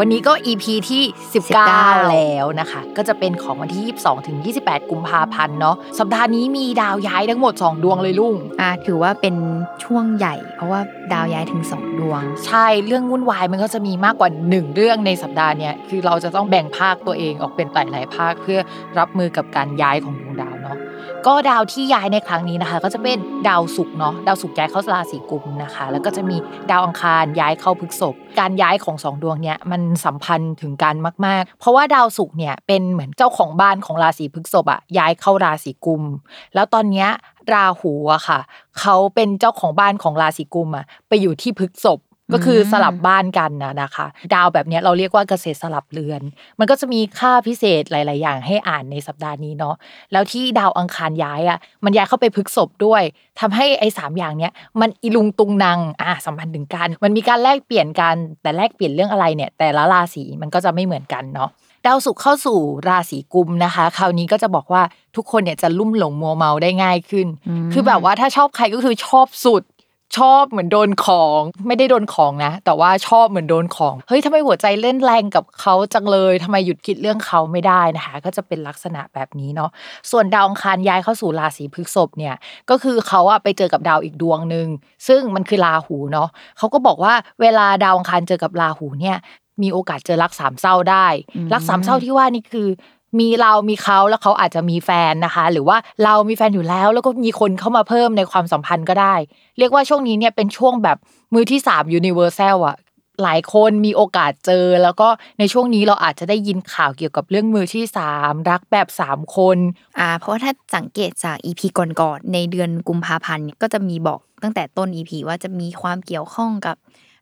วันนี้ก็ EP ที่ 19 แล้วนะคะ ก็จะเป็นของวันที่ 22 ถึง 28 กุมภาพันธ์เนาะสัปดาห์นี้มีดาวย้ายทั้งหมด 2 ดวงเลยลุงอ่าถือว่าเป็นช่วงใหญ่ เพราะว่าดาวย้ายถึงสองดวง ใช่เรื่องวุ่นวายมันก็จะมีมากกว่า 1 เรื่องในสัปดาห์เนี้ยคือเราจะต้องแบ่งภาคตัวเองออกเป็นหลายๆภาคเพื่อรับมือกับการย้ายของดวงดาวเนาะ ก็ดาวที่ย้ายในครั้งนี้นะคะ ก็จะเป็นดาวศุกร์เนาะดาวศุกร์ย้ายเข้าราศีกุมนะคะ แล้วก็จะมีดาวอังคารย้ายเข้าพฤกษภการย้ายของสองดวงเนี้ยมันสัมพันธ์ถึงกันมาก ๆ เพราะว่าดาวศุกร์เนี่ยเป็นเหมือนเจ้าของบ้านของราศีพฤกษภอะย้ายเข้าราศีกุม แล้วตอนเนี้ยราหูอะค่ะ เขาเป็นเจ้าของบ้านของราศีกุมอะไปอยู่ที่พฤกษภ ก็คือสลับบ้านกันนะนะคะ ดาวแบบเนี้ยเราเรียกว่าเกษตรสลับเรือน มันก็จะมีค่าพิเศษหลาย ๆ อย่างให้อ่านในสัปดาห์นี้เนาะแล้วที่ดาวอังคารย้ายอะมันย้ายเข้าไปพฤษภด้วยทำให้ไอ้สามอย่างเนี้ยมันอีลุงตุงนางอะสัมพันธ์ถึงกัน มันมีการแลกเปลี่ยนกันแต่แลกเปลี่ยนเรื่องอะไรเนี่ย แต่ละราศีมันก็จะไม่เหมือนกันเนาะดาวศุกร์เข้าสู่ราศีกุมนะคะ คราวนี้ก็จะบอกว่าทุกคนเนี่ยจะลุ่มหลงมัวเมาได้ง่ายขึ้นอืมคือแบบว่าถ้าชอบใครก็คือชอบสุด ชอบเหมือนโดนของ ไม่ได้โดนของนะ แต่ว่าชอบเหมือนโดนของ เฮ้ยทำไมหัวใจเล่นแรงกับเขาจังเลยทำไมหยุดคิดเรื่องเขาไม่ได้นะคะ ก็จะเป็นลักษณะแบบนี้เนาะ ส่วนดาวอังคารย้ายเข้าสู่ราศีพฤษภเนี่ย ก็คือเขาอะไปเจอกับดาวอีกดวงหนึ่งซึ่งมันคือราหูเนาะเขาก็บอกว่าเวลาดาวอังคารเจอกับราหูเนี่ยมีโอกาสเจอรักสามเศร้าได้อืมรักสามเศร้าที่ว่านี่คือ มีเรามีเขาแล้วเขาอาจจะมีแฟนนะคะ หรือว่าเรามีแฟนอยู่แล้ว แล้วก็มีคนเข้ามาเพิ่มในความสัมพันธ์ก็ได้ เรียกว่าช่วงนี้เนี่ยเป็นช่วงแบบมือที่สาม universal อะหลายคนมีโอกาสเจอ แล้วก็ในช่วงนี้เราอาจจะได้ยินข่าวเกี่ยวกับเรื่องมือที่สามรักแบบสามคนอ่าเพราะว่าถ้าสังเกตจากอีพีก่อนๆในเดือนกุมภาพันธ์เนี่ยก็จะมีบอกตั้งแต่ต้นอีพีว่าจะมีความเกี่ยวข้องกับ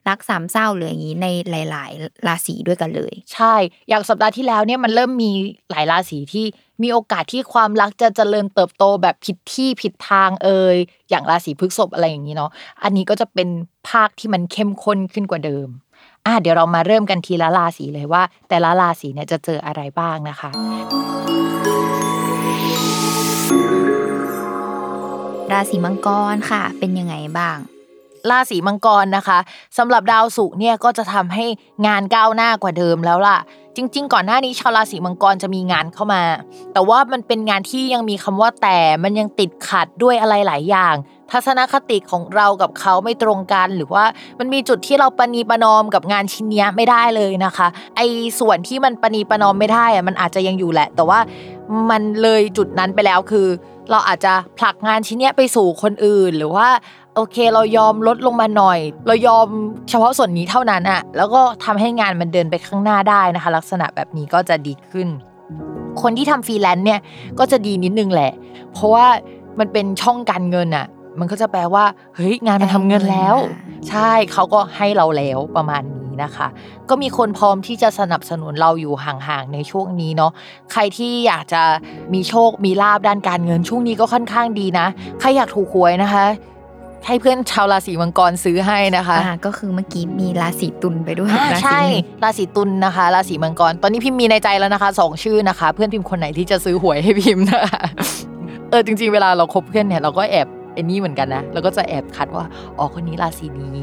รักสามเศร้าหรืออย่างนี้ในหลาย ๆ ราศีด้วยกันเลย ใช่ อย่างสัปดาห์ที่แล้วเนี่ยมันเริ่มมีหลายราศีที่มีโอกาสที่ความรักจะเจริญเติบโตแบบผิดที่ผิดทางเอ่ยอย่างราศีพฤษภอะไรอย่างนี้เนาะอันนี้ก็จะเป็นภาคที่มันเข้มข้นขึ้นกว่าเดิมอะเดี๋ยวเรามาเริ่มกันทีละราศีเลยว่า แต่ละราศีเนี่ยจะเจออะไรบ้างนะคะ ราศีมังกรค่ะ เป็นยังไงบ้าง ราศีมังกรนะคะสำหรับดาวศุกร์เนี่ยก็จะทำให้งานก้าวหน้ากว่าเดิมแล้วล่ะ จริง ๆ ก่อนหน้านี้ชาวราศีมังกรจะมีงานเข้ามา แต่ว่ามันเป็นงานที่ยังมีคำว่าแต่มันยังติดขัดด้วยอะไรหลายอย่าง ทัศนคติของเรากับเขาไม่ตรงกัน หรือว่ามันมีจุดที่เราปณีประนอมกับงานชิ้นนี้ไม่ได้เลยนะคะ ไอ้ส่วนที่มันปณีประนอมไม่ได้อะมันอาจจะยังอยู่แหละ แต่ว่ามันเลยจุดนั้นไปแล้วคือ เราอาจจะผลักงานชิ้นเนี้ยไปสู่คนอื่น หรือว่าโอเค เรายอมลดลงมาหน่อย เรายอมเฉพาะส่วนนี้เท่านั้นอะแล้วก็ทำให้งานมันเดินไปข้างหน้าได้นะคะ ลักษณะแบบนี้ก็จะดีขึ้น คนที่ทำฟรีแลนซ์เนี่ยก็จะดีนิดนึงแหละ เพราะว่ามันเป็นช่องการเงินอะมันก็จะแปลว่าเฮ้ยงานมันทำเงินแล้วได้เงินมาใช่เขาก็ให้เราแล้วประมาณนี้ นะคะ ก็มีคนพร้อมที่จะสนับสนุนเราอยู่ห่างๆในช่วงนี้เนาะใครที่อยากจะมีโชคมีลาบด้านการเงินช่วงนี้ก็ค่อนข้างดีนะใครอยากถูกหวยนะคะให้เพื่อนชาวราศีมังกรซื้อให้นะคะอ่าก็คือเมื่อกี้มีราศีตุลไปด้วยอ่าราศีใช่หนึ่งราศีตุลนะคะ ราศีมังกร ตอนนี้พิมพ์มีในใจแล้วนะคะสองชื่อนะคะ เพื่อนพิมพ์คนไหนที่จะซื้อหวยให้พิมพ์นะคะเออจริง ๆ เวลาเราคบเพื่อนเนี่ยเราก็แอบไอ้นี่เหมือนกันนะเราก็จะแอบคัดว่าอ๋อคนนี้ราศีนี้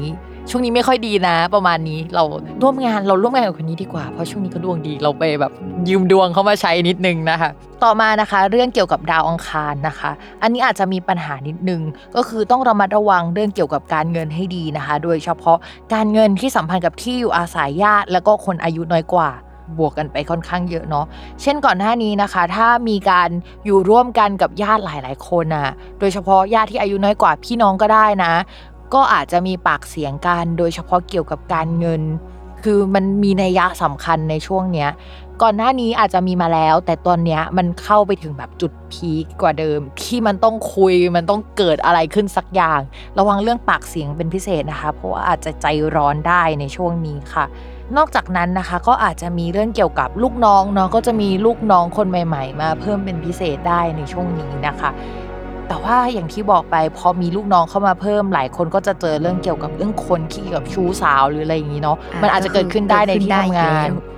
ช่วงนี้ไม่ค่อยดีนะ ประมาณนี้เราร่วมงานเราร่วมงานกับคนนี้ดีกว่า เพราะช่วงนี้เขาดวงดีเราไปแบบยืมดวงเขามาใช้นิดนึงนะคะ ต่อมานะคะ เรื่องเกี่ยวกับดาวอังคารนะคะ อันนี้อาจจะมีปัญหานิดนึง ก็คือต้องระมัดระวังเรื่องเกี่ยวกับการเงินให้ดีนะคะ โดยเฉพาะการเงินที่สัมพันธ์กับที่อยู่อาศัยญาติแล้วก็คนอายุน้อยกว่าบวกกันไปค่อนข้างเยอะเนาะ เช่นก่อนหน้านี้นะคะ ถ้ามีการอยู่ร่วมกันกับญาติหลาย ๆ คนอะโดยเฉพาะญาติที่อายุน้อยกว่าพี่น้องก็ได้นะ ก็อาจจะมีปากเสียงกัน โดยเฉพาะเกี่ยวกับการเงิน คือมันมีนัยยะสำคัญในช่วงเนี้ย ก่อนหน้านี้อาจจะมีมาแล้ว แต่ตอนเนี้ยมันเข้าไปถึงแบบจุดพีคกว่าเดิม ที่มันต้องคุยมันต้องเกิดอะไรขึ้นสักอย่าง ระวังเรื่องปากเสียงเป็นพิเศษนะคะ เพราะว่าอาจจะใจร้อนได้ในช่วงนี้ค่ะนอกจากนั้นนะคะก็อาจจะมีเรื่องเกี่ยวกับลูกน้องเนาะก็จะมีลูกน้องคนใหม่ ๆ มาเพิ่มเป็นพิเศษได้ในช่วงนี้นะคะ แต่ว่าอย่างที่บอกไปพอมีลูกน้องเข้ามาเพิ่มหลายคนก็จะเจอเรื่องเกี่ยวกับเรื่องคนที่เกี่ยวกับชู้สาวหรืออะไรอย่างนี้เนาะอ่ามันอาจจะเกิดขึ้นได้ในที่ทำงานเกิดขึ้นได้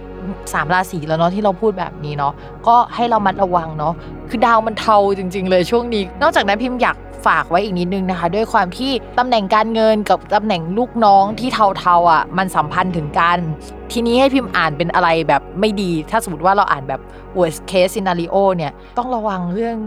สามราศีแล้วเนาะที่เราพูดแบบนี้เนาะก็ให้เรามัดระวังเนาะคือดาวมันเทาจริง ๆ เลยช่วงนี้ นอกจากนั้นพิมพ์อยากฝากไว้อีกนิดนึงนะคะ ด้วยความที่ตำแหน่งการเงินกับตำแหน่งลูกน้องที่เทาๆอะมันสัมพันธ์ถึงกัน ทีนี้ให้พิมพ์อ่านเป็นอะไรแบบไม่ดี ถ้าสมมติว่าเราอ่านแบบ worst case scenario เนี่ยต้องระวังเรื่อง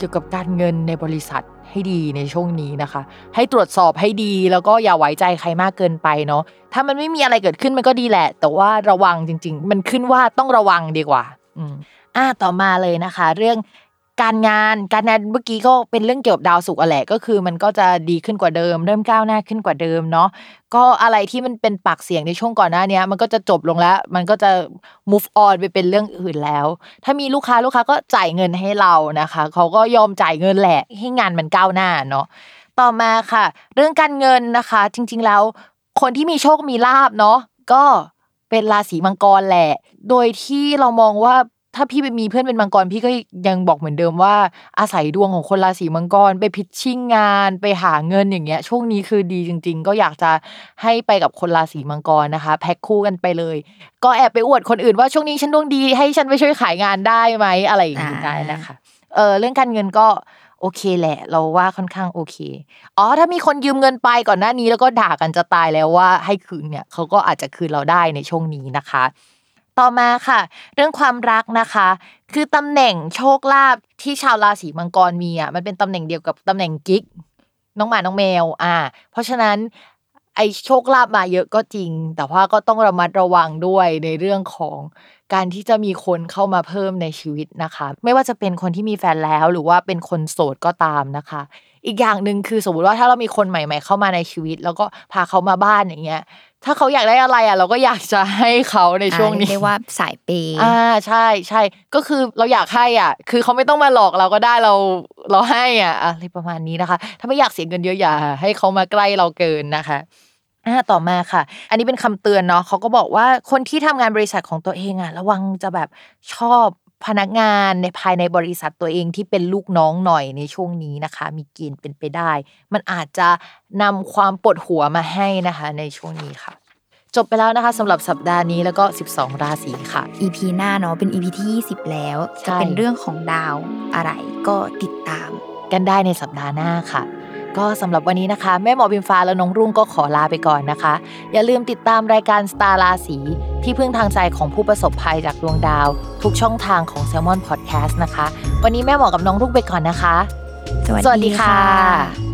เกี่ยวกับการเงินในบริษัทให้ดีในช่วงนี้นะคะ ให้ตรวจสอบให้ดีแล้วก็อย่าไว้ใจใครมากเกินไปเนาะถ้ามันไม่มีอะไรเกิดขึ้นมันก็ดีแหละ แต่ว่าระวังจริง ๆ มันขึ้นว่าต้องระวังดีกว่า อืมอ่าต่อมาเลยนะคะ เรื่อง การงานการงานเมื่อกี้ก็เป็นเรื่องเกี่ยวกับดาวศุกร์แหละก็คือ มันก็จะดีขึ้นกว่าเดิม เริ่มก้าวหน้าขึ้นกว่าเดิมเนาะก็อะไรที่มันเป็นปากเสียงในช่วงก่อนหน้านี้มันก็จะจบลงแล้ว มันก็จะ move on ไปเป็นเรื่องอื่นแล้ว ถ้ามีลูกค้าลูกค้าก็จ่ายเงินให้เรานะคะเขาก็ยอมจ่ายเงินแหละ ให้งานมันก้าวหน้าเนาะต่อมาค่ะ เรื่องการเงินนะคะ จริง ๆ แล้ว คนที่มีโชคมีลาบเนาะก็เป็นราศีมังกรแหละ โดยที่เรามองว่า ถ้าพี่ไปมีเพื่อนเป็นมังกรพี่ก็ยังบอกเหมือนเดิมว่า อาศัยดวงของคนราศีมังกรไปพิชชิ่งงานไปหาเงินอย่างเงี้ยช่วงนี้คือดีจริง ๆ ก็อยากจะให้ไปกับคนราศีมังกรนะคะ แพ็คคู่กันไปเลย ก็แอบไปอวดคนอื่นว่าช่วงนี้ฉันดวงดีให้ฉันไปช่วยขายงานได้ไหมอะไรอย่างงี้อ่าได้นะคะเออเรื่องการเงินก็โอเคแหละ เราว่าค่อนข้างโอเค อ๋อ ถ้ามีคนยืมเงินไปก่อนหน้านี้แล้วก็ด่ากันจะตายแล้วว่าให้คืนเนี่ยเขาก็อาจจะคืนเราได้ในช่วงนี้นะคะ ต่อมาค่ะ เรื่องความรักนะคะ คือตำแหน่งโชคลาภที่ชาวราศีมังกรมีอะมันเป็นตำแหน่งเดียวกับตำแหน่งกิ๊กน้องหมาน้องแมวอ่า เพราะฉะนั้นไอโชคลาภมาเยอะก็จริง แต่ว่าก็ต้องระมัดระวังด้วยในเรื่องของการที่จะมีคนเข้ามาเพิ่มในชีวิตนะคะ ไม่ว่าจะเป็นคนที่มีแฟนแล้วหรือว่าเป็นคนโสดก็ตามนะคะ อีกอย่างหนึ่งคือสมมติว่าถ้าเรามีคนใหม่ ๆ เข้ามาในชีวิต แล้วก็พาเขามาบ้านอย่างเงี้ย ถ้าเขาอยากได้อะไรอะ เราก็อยากจะให้เขาในช่วงอ่านี้เรียกว่าสายเปย์อ่าใช่ใช่ก็คือเราอยากให้อะ คือเขาไม่ต้องมาหลอกเราก็ได้เราเราให้อะอะไรประมาณนี้นะคะ ถ้าไม่อยากเสียเงินเยอะอย่าให้เขามาใกล้เราเกินนะคะอ่าต่อมาค่ะ อันนี้เป็นคำเตือนเนาะเขาก็บอกว่าคนที่ทำงานบริษัทของตัวเองอะ ระวังจะแบบชอบ พนักงานในภายในบริษัทตัวเองที่เป็นลูกน้องหน่อยในช่วงนี้นะคะ มีเกณฑ์เป็นไปได้ มันอาจจะนำความปวดหัวมาให้นะคะ ในช่วงนี้ค่ะ จบไปแล้วนะคะสำหรับสัปดาห์นี้แล้วก็ 12 ราศีค่ะ EP หน้าเนาะเป็น EP ที่ 20 แล้วใช่จะเป็นเรื่องของดาวอะไรก็ติดตาม กันได้ในสัปดาห์หน้าค่ะ ก็สำหรับวันนี้นะคะ แม่หมอบิมฟ้าและน้องรุ่งก็ขอลาไปก่อนนะคะ อย่าลืมติดตามรายการสตาร์ราศีที่พึ่งทางใจของผู้ประสบภัยจากดวงดาว ทุกช่องทางของ s ซ l m o n Podcast นะคะ วันนี้แม่หมอกับน้องรุ่งไปก่อนนะคะ สวัสสวัสดีดีค่ะค่ะ